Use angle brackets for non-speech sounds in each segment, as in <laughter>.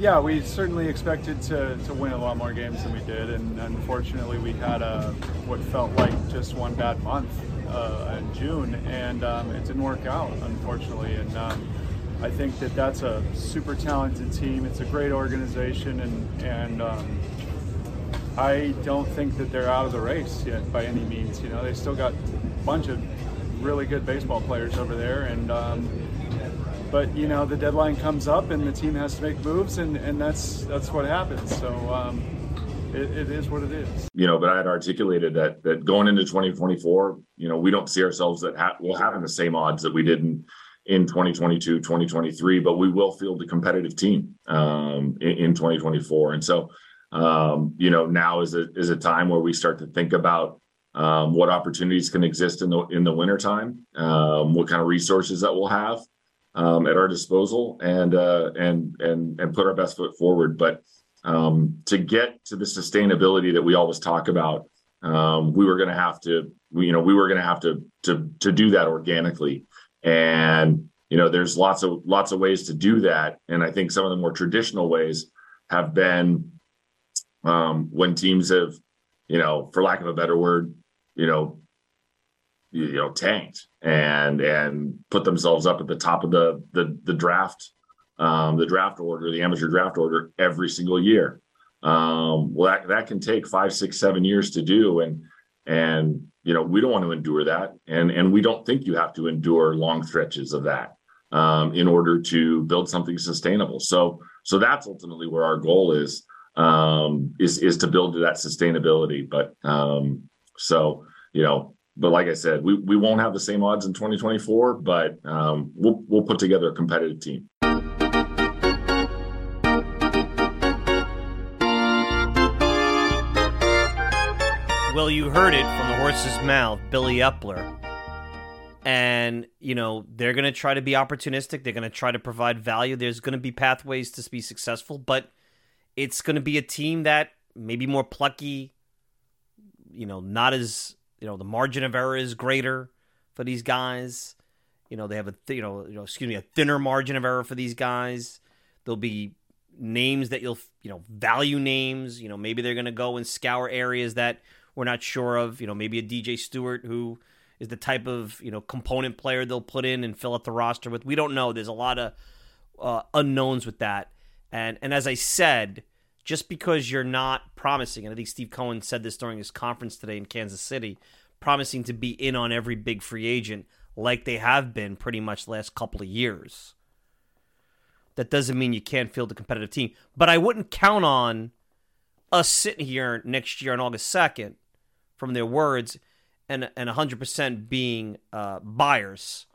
Yeah, we certainly expected to, to win a lot more games than we did, and unfortunately, we had a what felt like just one bad month uh, in June, and um, it didn't work out, unfortunately. And um, I think that that's a super talented team. It's a great organization, and and um, I don't think that they're out of the race yet by any means. You know, they still got a bunch of really good baseball players over there, and um, but you know the deadline comes up and the team has to make moves and, and that's that's what happens. So um, it, it is what it is. You know but i had articulated that that going into 2024 you know we don't see ourselves that ha- we'll having the same odds that we did in in 2022 2023 but we will field a competitive team um, in, in 2024 and so um, you know now is a is a time where we start to think about um, what opportunities can exist in the in the wintertime, um, what kind of resources that we'll have, um, at our disposal and uh, and and and put our best foot forward. But um, to get to the sustainability that we always talk about, um, we were going to have to, we, you know, we were going to have to to to do that organically. And you know, there's lots of lots of ways to do that. And I think some of the more traditional ways have been um, when teams have, you know, for lack of a better word, you know, you know tanked and and put themselves up at the top of the the, the draft um, the draft order the amateur draft order every single year. Um, well that, that can take five six seven years to do and and you know we don't want to endure that and and we don't think you have to endure long stretches of that um, in order to build something sustainable. So so that's ultimately where our goal is um, is is to build to that sustainability. But um, so you know but like I said, we, we won't have the same odds in 2024, but um, we'll we'll put together a competitive team. Well, you heard it from the horse's mouth, Billy Eppler. And, you know, they're going to try to be opportunistic. They're going to try to provide value. There's going to be pathways to be successful, but it's going to be a team that maybe more plucky, you know, not as you know the margin of error is greater for these guys. You know they have a th- you know you know excuse me a thinner margin of error for these guys. There'll be names that you'll you know value names. You know maybe they're going to go and scour areas that we're not sure of. You know maybe a DJ Stewart who is the type of you know component player they'll put in and fill out the roster with. We don't know. There's a lot of uh, unknowns with that. And and as I said, just because you're not promising, and I think Steve Cohen said this during his conference today in Kansas City, promising to be in on every big free agent like they have been pretty much the last couple of years. That doesn't mean you can't field a competitive team. But I wouldn't count on us sitting here next year on August 2nd from their words and and 100% being uh, buyers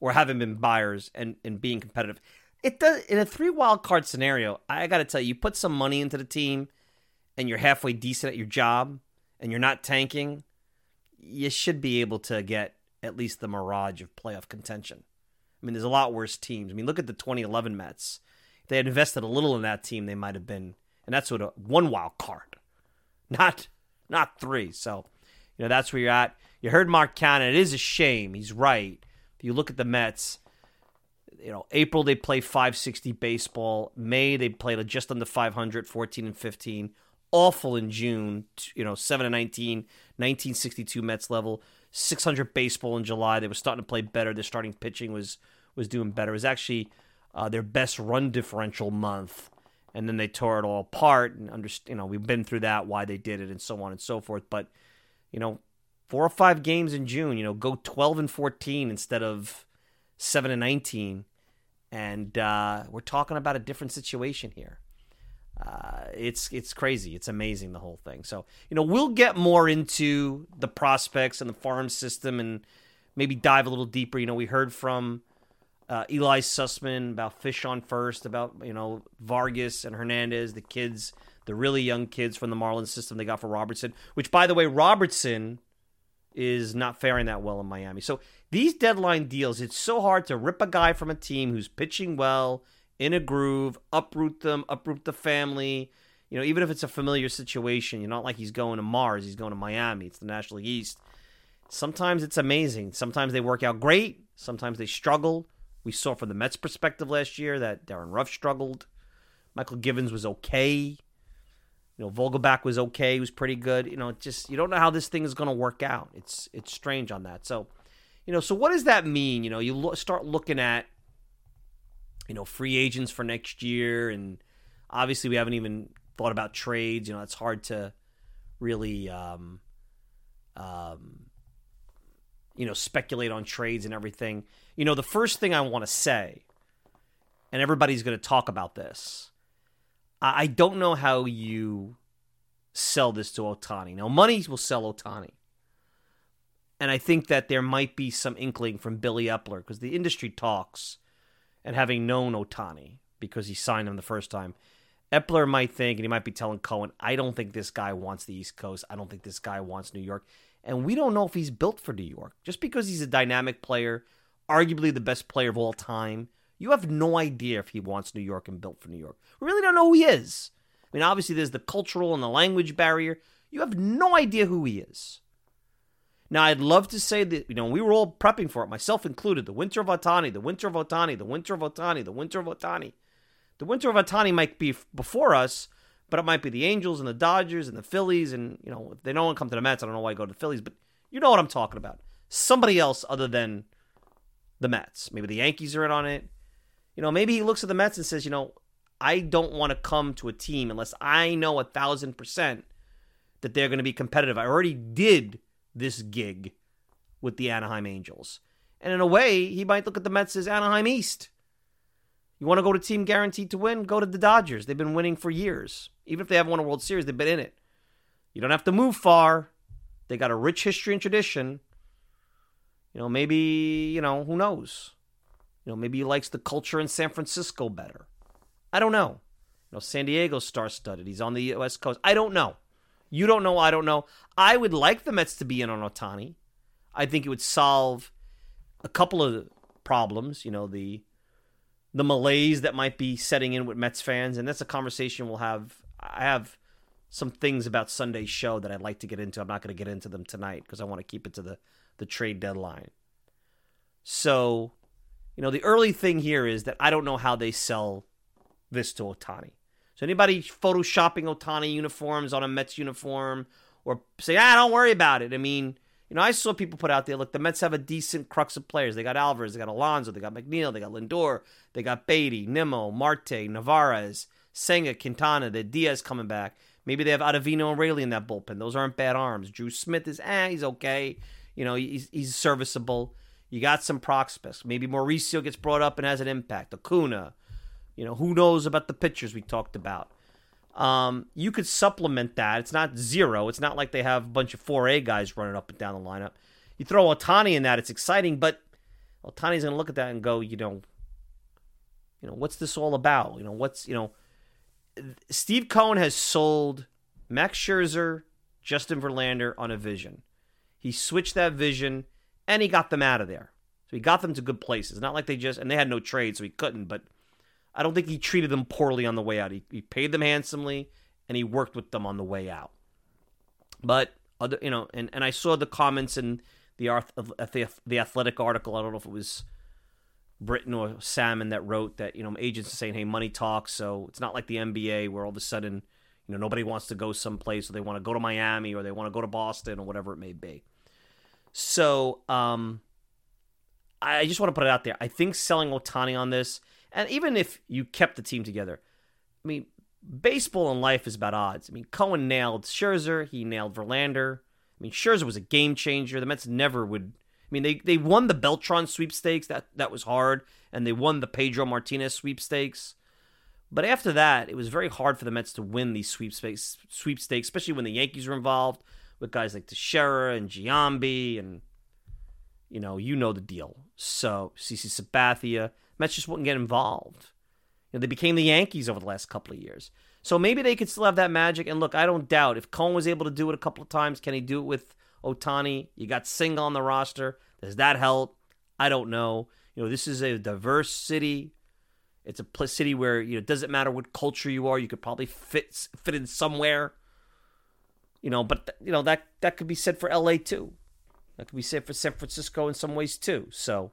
or having been buyers and, and being competitive it does in a three wild card scenario. I got to tell you, you put some money into the team, and you're halfway decent at your job, and you're not tanking. You should be able to get at least the mirage of playoff contention. I mean, there's a lot worse teams. I mean, look at the 2011 Mets. If they had invested a little in that team, they might have been, and that's what a one wild card, not not three. So, you know, that's where you're at. You heard Mark Canha. It is a shame. He's right. If you look at the Mets, you know, April they play 560 baseball. May they played just under 500, 14 and 15. Awful in June, you know, 7 and 19, 1962 Mets level. 600 baseball in July. They were starting to play better. Their starting pitching was was doing better. It was actually uh, their best run differential month. And then they tore it all apart. And under, you know, we've been through that, why they did it, and so on and so forth. But you know, four or five games in June. You know, go 12 and 14 instead of seven and nineteen, and uh, we're talking about a different situation here. Uh, it's it's crazy. It's amazing the whole thing. So you know we'll get more into the prospects and the farm system and maybe dive a little deeper. You know we heard from uh, Eli Sussman about fish on first, about you know Vargas and Hernandez, the kids, the really young kids from the Marlins system they got for Robertson. Which by the way, Robertson is not faring that well in Miami. So these deadline deals, it's so hard to rip a guy from a team who's pitching well, in a groove, uproot them, uproot the family. You know, even if it's a familiar situation, you're not like he's going to Mars, he's going to Miami. It's the National League East. Sometimes it's amazing. Sometimes they work out great. Sometimes they struggle. We saw from the Mets' perspective last year that Darin Ruf struggled. Mychal Givens was okay. You know, Vogelbach was okay. He was pretty good. You know, just you don't know how this thing is going to work out. It's it's strange on that. So, you know, so what does that mean? You know, you lo- start looking at you know free agents for next year, and obviously we haven't even thought about trades. You know, it's hard to really um, um, you know speculate on trades and everything. You know, the first thing I want to say, and everybody's going to talk about this I don't know how you sell this to Ohtani. Now, money will sell Ohtani. And I think that there might be some inkling from Billy Eppler because the industry talks, and having known Ohtani because he signed him the first time, Eppler might think, and he might be telling Cohen, I don't think this guy wants the East Coast. I don't think this guy wants New York. And we don't know if he's built for New York. Just because he's a dynamic player, arguably the best player of all time, you have no idea if he wants New York and built for New York. We really don't know who he is. I mean, obviously, there's the cultural and the language barrier. You have no idea who he is. Now, I'd love to say that, you know, we were all prepping for it, myself included. The winter of Ohtani, the winter of Ohtani, the winter of Ohtani, the winter of Ohtani. The winter of Ohtani might be before us, but it might be the Angels and the Dodgers and the Phillies. And, you know, if they don't come to the Mets, I don't know why I go to the Phillies, but you know what I'm talking about. Somebody else other than the Mets. Maybe the Yankees are in on it. You know, maybe he looks at the Mets and says, you know, I don't want to come to a team unless I know a thousand percent that they're going to be competitive. I already did this gig with the Anaheim Angels. And in a way, he might look at the Mets as Anaheim East. You want to go to team guaranteed to win? Go to the Dodgers. They've been winning for years. Even if they haven't won a World Series, they've been in it. You don't have to move far. They got a rich history and tradition. You know, maybe, you know, who knows? You know, maybe he likes the culture in San Francisco better. I don't know. You know, San Diego's star-studded. He's on the West Coast. I don't know. You don't know. I don't know. I would like the Mets to be in on Ohtani. I think it would solve a couple of problems. You know, the the malaise that might be setting in with Mets fans, and that's a conversation we'll have. I have some things about Sunday's show that I'd like to get into. I'm not going to get into them tonight because I want to keep it to the the trade deadline. So you know, the early thing here is that I don't know how they sell this to Ohtani. So anybody photoshopping Ohtani uniforms on a Mets uniform or say, ah, don't worry about it. I mean, you know, I saw people put out there, look, the Mets have a decent crux of players. They got Alvarez, they got Alonso, they got McNeil, they got Lindor, they got Baty, Nimmo, Marte, Narvaez, Senga, Quintana, the Diaz coming back. Maybe they have Ottavino and Raley in that bullpen. Those aren't bad arms. Drew Smith is, eh, he's okay. You know, he's, he's serviceable. You got some prospects. Maybe Mauricio gets brought up and has an impact. Acuna. You know, who knows about the pitchers we talked about. Um, you could supplement that. It's not zero. It's not like they have a bunch of 4A guys running up and down the lineup. You throw Ohtani in that, it's exciting, but Ohtani's going to look at that and go, you know, you know, what's this all about? You know, what's, you know, Steve Cohen has sold Max Scherzer, Justin Verlander on a vision. He switched that vision and he got them out of there. So he got them to good places. Not like they just and they had no trade, so he couldn't. But I don't think he treated them poorly on the way out. He, he paid them handsomely, and he worked with them on the way out. But other, you know, and, and I saw the comments in the the the athletic article. I don't know if it was Britton or Sammon that wrote that you know agents are saying, "Hey, money talks." So it's not like the NBA where all of a sudden you know nobody wants to go someplace or they want to go to Miami or they want to go to Boston or whatever it may be. So um, I just want to put it out there. I think selling Ohtani on this, and even if you kept the team together, I mean, baseball and life is about odds. I mean, Cohen nailed Scherzer, he nailed Verlander. I mean, Scherzer was a game changer. The Mets never would. I mean, they, they won the Beltran sweepstakes. That that was hard, and they won the Pedro Martinez sweepstakes. But after that, it was very hard for the Mets to win these sweepstakes, sweepstakes, especially when the Yankees were involved with guys like Teixeira and Giambi and you know, you know the deal. So CC Sabathia, Mets just wouldn't get involved. You know, they became the Yankees over the last couple of years. So maybe they could still have that magic. And look, I don't doubt if Cohen was able to do it a couple of times, can he do it with Ohtani? You got Senga on the roster. Does that help? I don't know. You know, this is a diverse city. It's a city where you know it doesn't matter what culture you are. You could probably fit fit in somewhere. You know, but you know that that could be said for L.A. too. That could be said for San Francisco in some ways too. So,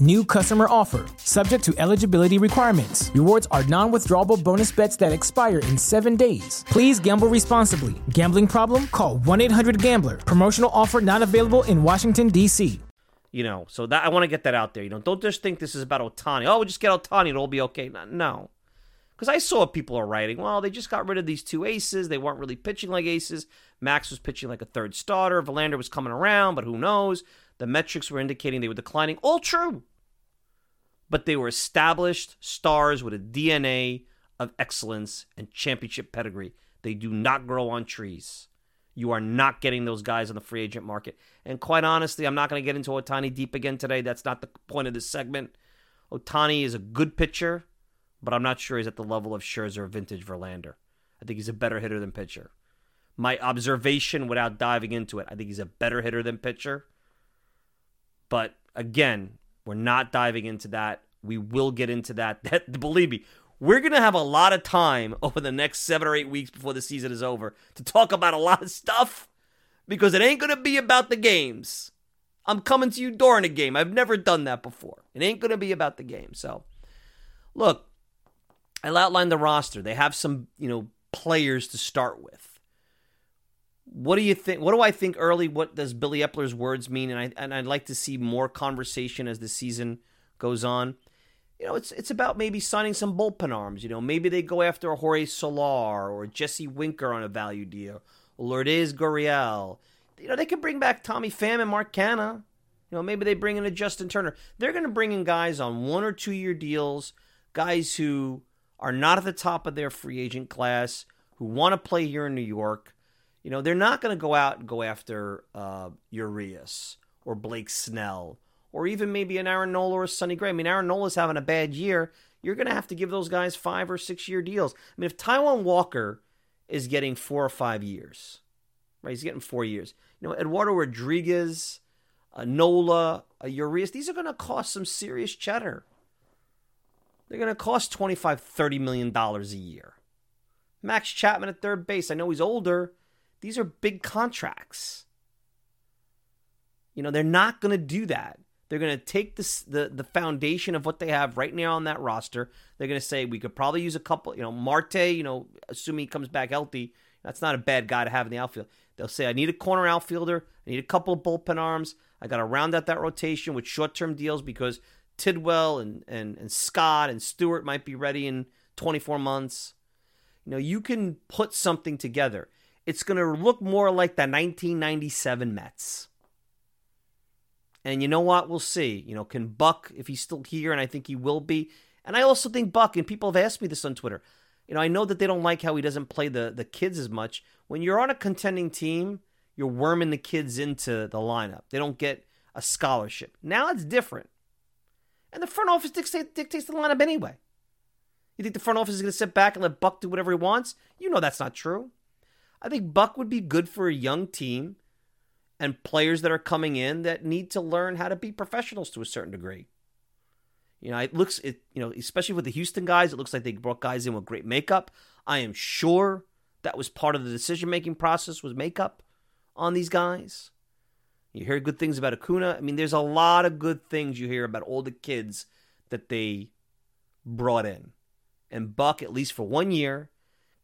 New customer offer, subject to eligibility requirements. Rewards are non withdrawable bonus bets that expire in seven days. Please gamble responsibly. Gambling problem? Call 1 800 Gambler. Promotional offer not available in Washington, D.C. You know, so that I want to get that out there. You know, don't just think this is about Ohtani. Oh, we'll just get Ohtani, it'll be okay. No. Because I saw people are writing, well, they just got rid of these two aces. They weren't really pitching like aces. Max was pitching like a third starter. Verlander was coming around, but who knows? The metrics were indicating they were declining. All true. But they were established stars with a DNA of excellence and championship pedigree. They do not grow on trees. You are not getting those guys on the free agent market. And quite honestly, I'm not going to get into Ohtani deep again today. That's not the point of this segment. Ohtani is a good pitcher but I'm not sure he's at the level of Scherzer or vintage Verlander. I think he's a better hitter than pitcher. My observation without diving into it, I think he's a better hitter than pitcher. But again, we're not diving into that. We will get into that. <laughs> That believe me, we're going to have a lot of time over the next 7 or 8 weeks before the season is over to talk about a lot of stuff because it ain't going to be about the games. I'm coming to you during a game. I've never done that before. It ain't going to be about the game. So, look, I'll outline the roster. They have some, you know, players to start with. What do you think? What do I think early? What does Billy Eppler's words mean? And I and I'd like to see more conversation as the season goes on. You know, it's it's about maybe signing some bullpen arms. You know, maybe they go after a Jorge Soler or Jesse Winker on a value deal, Lourdes Gurriel. You know, they can bring back Tommy Pham and Mark Canha. You know, maybe they bring in a Justin Turner. They're going to bring in guys on one or two year deals, guys who are not at the top of their free agent class, who want to play here in New York, you know, they're not going to go out and go after uh, Urias or Blake Snell or even maybe an Aaron Nola or a Sonny Gray. I mean, Aaron Nola's having a bad year. You're going to have to give those guys five or six year deals. I mean, if Taijuan Walker is getting four or five years, right? He's getting four years. You know, Eduardo Rodriguez, uh, Nola, uh, Urias, these are going to cost some serious cheddar. They're going to cost 25, 30 million dollars a year. Matt Chapman at third base. I know he's older. These are big contracts. You know, they're not going to do that. They're going to take this, the the foundation of what they have right now on that roster. They're going to say we could probably use a couple. You know, Marte. You know, assuming he comes back healthy, that's not a bad guy to have in the outfield. They'll say I need a corner outfielder. I need a couple of bullpen arms. I got to round out that rotation with short term deals because Tidwell and, and, and Scott and Stewart might be ready in 24 months. You know, you can put something together. It's going to look more like the 1997 Mets. And you know what? We'll see. You know, can Buck, if he's still here, and I think he will be. And I also think Buck, and people have asked me this on Twitter. You know, I know that they don't like how he doesn't play the, the kids as much. When you're on a contending team, you're worming the kids into the lineup. They don't get a scholarship. Now it's different. And the front office dictates, dictates the lineup anyway. You think the front office is going to sit back and let Buck do whatever he wants? You know that's not true. I think Buck would be good for a young team and players that are coming in that need to learn how to be professionals to a certain degree. You know, it looks it you know, especially with the Houston guys, it looks like they brought guys in with great makeup. I am sure that was part of the decision making process was makeup on these guys. You hear good things about Acuna. I mean, there's a lot of good things you hear about all the kids that they brought in. And Buck, at least for one year,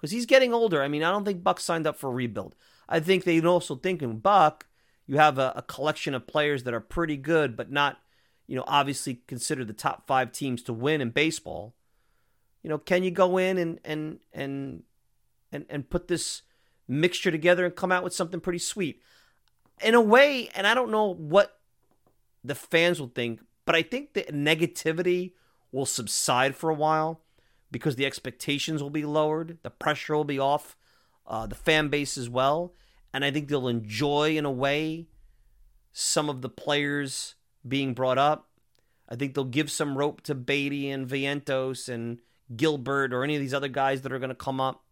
because he's getting older. I mean, I don't think Buck signed up for a rebuild. I think they also think in Buck, you have a, a collection of players that are pretty good, but not, you know, obviously considered the top five teams to win in baseball. You know, can you go in and and and and and put this mixture together and come out with something pretty sweet? in a way, and I don't know what the fans will think, but I think the negativity will subside for a while because the expectations will be lowered, the pressure will be off, uh, the fan base as well, and I think they'll enjoy in a way some of the players being brought up. I think they'll give some rope to Baty and Vientos and Gilbert or any of these other guys that are going to come up.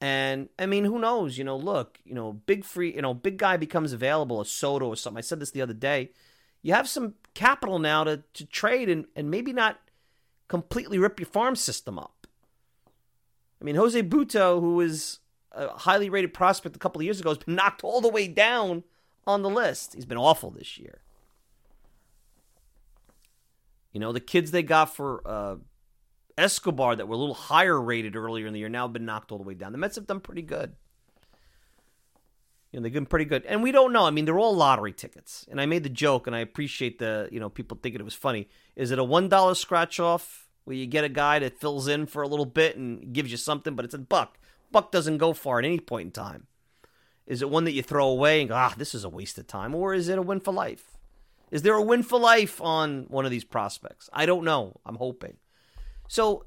And I mean, who knows? You know, look, you know, big free, you know, big guy becomes available, a Soto or something. I said this the other day. You have some capital now to, to trade and, and maybe not completely rip your farm system up. I mean, Jose Butto, who was a highly rated prospect a couple of years ago, has been knocked all the way down on the list. He's been awful this year. You know, the kids they got for uh, Escobar that were a little higher rated earlier in the year now have been knocked all the way down. The Mets have done pretty good. You know, they've been pretty good. And we don't know. I mean, they're all lottery tickets. And I made the joke, and I appreciate the, you know, people thinking it was funny. Is it a $1 scratch off where you get a guy that fills in for a little bit and gives you something, but it's a buck? Buck doesn't go far at any point in time. Is it one that you throw away and go, ah, this is a waste of time? Or is it a win for life? Is there a win for life on one of these prospects? I don't know. I'm hoping. So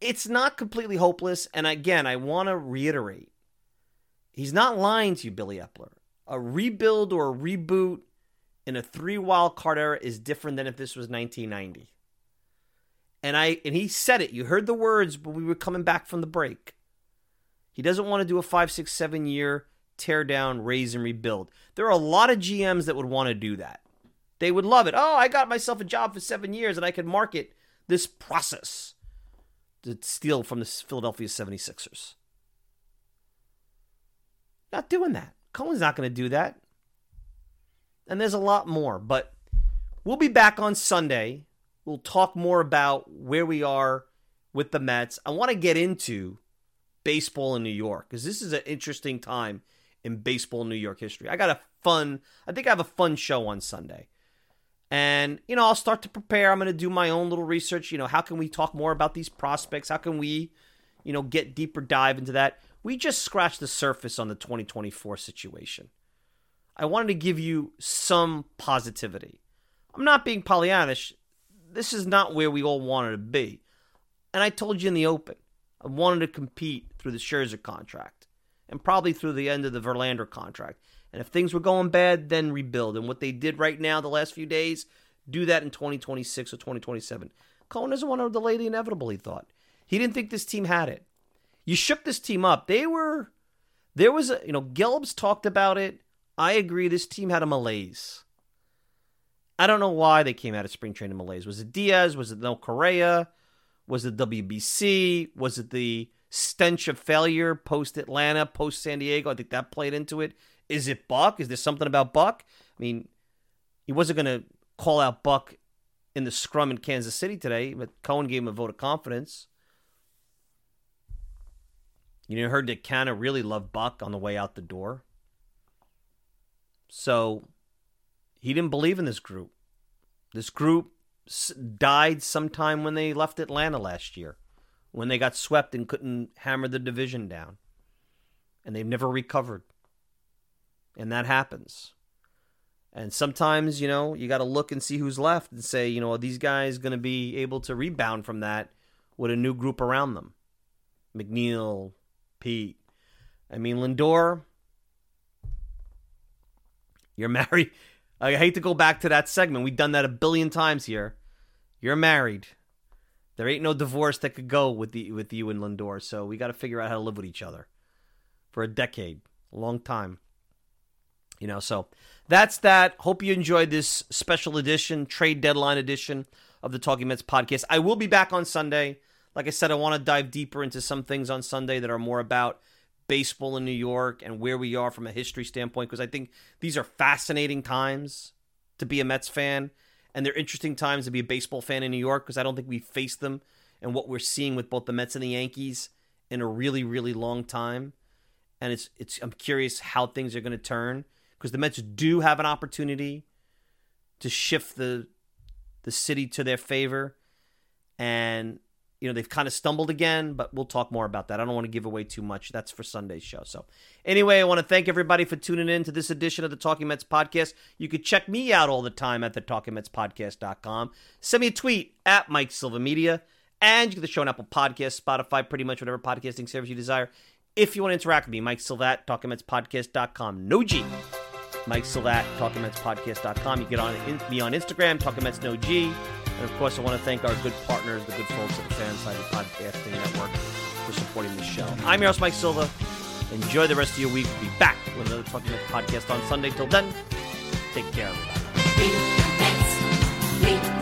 it's not completely hopeless. And again, I want to reiterate he's not lying to you, Billy Eppler. A rebuild or a reboot in a three wild card era is different than if this was 1990. And I and he said it. You heard the words, but we were coming back from the break. He doesn't want to do a five, six, seven year tear down, raise, and rebuild. There are a lot of GMs that would want to do that. They would love it. Oh, I got myself a job for seven years and I can market this process to steal from the Philadelphia 76ers. Not doing that. Cohen's not going to do that. And there's a lot more, but we'll be back on Sunday. We'll talk more about where we are with the Mets. I want to get into baseball in New York because this is an interesting time in baseball New York history. I got a fun, I think I have a fun show on Sunday. And, you know, I'll start to prepare. I'm going to do my own little research. You know, how can we talk more about these prospects? How can we, you know, get deeper dive into that? We just scratched the surface on the 2024 situation. I wanted to give you some positivity. I'm not being Pollyannish. This is not where we all wanted to be. And I told you in the open, I wanted to compete through the Scherzer contract and probably through the end of the Verlander contract. And if things were going bad, then rebuild. And what they did right now, the last few days, do that in 2026 or 2027. Cohen doesn't want to delay the inevitable, he thought. He didn't think this team had it. You shook this team up. They were, there was a, you know, Gelbs talked about it. I agree. This team had a malaise. I don't know why they came out of spring training malaise. Was it Diaz? Was it No Correa? Was it WBC? Was it the stench of failure post Atlanta, post San Diego? I think that played into it. Is it Buck? Is there something about Buck? I mean, he wasn't going to call out Buck in the scrum in Kansas City today, but Cohen gave him a vote of confidence. You know, heard that Canha really loved Buck on the way out the door. So he didn't believe in this group. This group died sometime when they left Atlanta last year, when they got swept and couldn't hammer the division down. And they've never recovered. And that happens. And sometimes, you know, you got to look and see who's left and say, you know, are these guys going to be able to rebound from that with a new group around them? McNeil, Pete. I mean, Lindor, you're <laughs> married. I hate to go back to that segment. We've done that a billion times here. You're married. There ain't no divorce that could go with the with you and Lindor. So we got to figure out how to live with each other for a decade, a long time. You know, so that's that. Hope you enjoyed this special edition, trade deadline edition of the Talking Mets podcast. I will be back on Sunday. Like I said, I want to dive deeper into some things on Sunday that are more about baseball in New York and where we are from a history standpoint, because I think these are fascinating times to be a Mets fan, and they're interesting times to be a baseball fan in New York, because I don't think we faced them and what we're seeing with both the Mets and the Yankees in a really, really long time. And it's it's I'm curious how things are going to turn because the Mets do have an opportunity to shift the the city to their favor, and you know they've kind of stumbled again, but we'll talk more about that. I don't want to give away too much. That's for Sunday's show. So anyway, I want to thank everybody for tuning in to this edition of the Talking Mets podcast. You could check me out all the time at the talkingmetspodcast.com. Send me a tweet at Mike Silva Media, and you get the show on Apple Podcasts, Spotify, pretty much whatever podcasting service you desire. If you want to interact with me, Mike Silva at talkingmetspodcast.com. No G. Mike Silvat, TalkingMetsPodcast.com. You get on me on Instagram, Talking Mets No G. And of course, I want to thank our good partners, the good folks at the Fansided Podcasting Network, for supporting the show. I'm your host, Mike Silva. Enjoy the rest of your week. We'll be back with another Talking Mets podcast on Sunday. Till then, take care, everybody.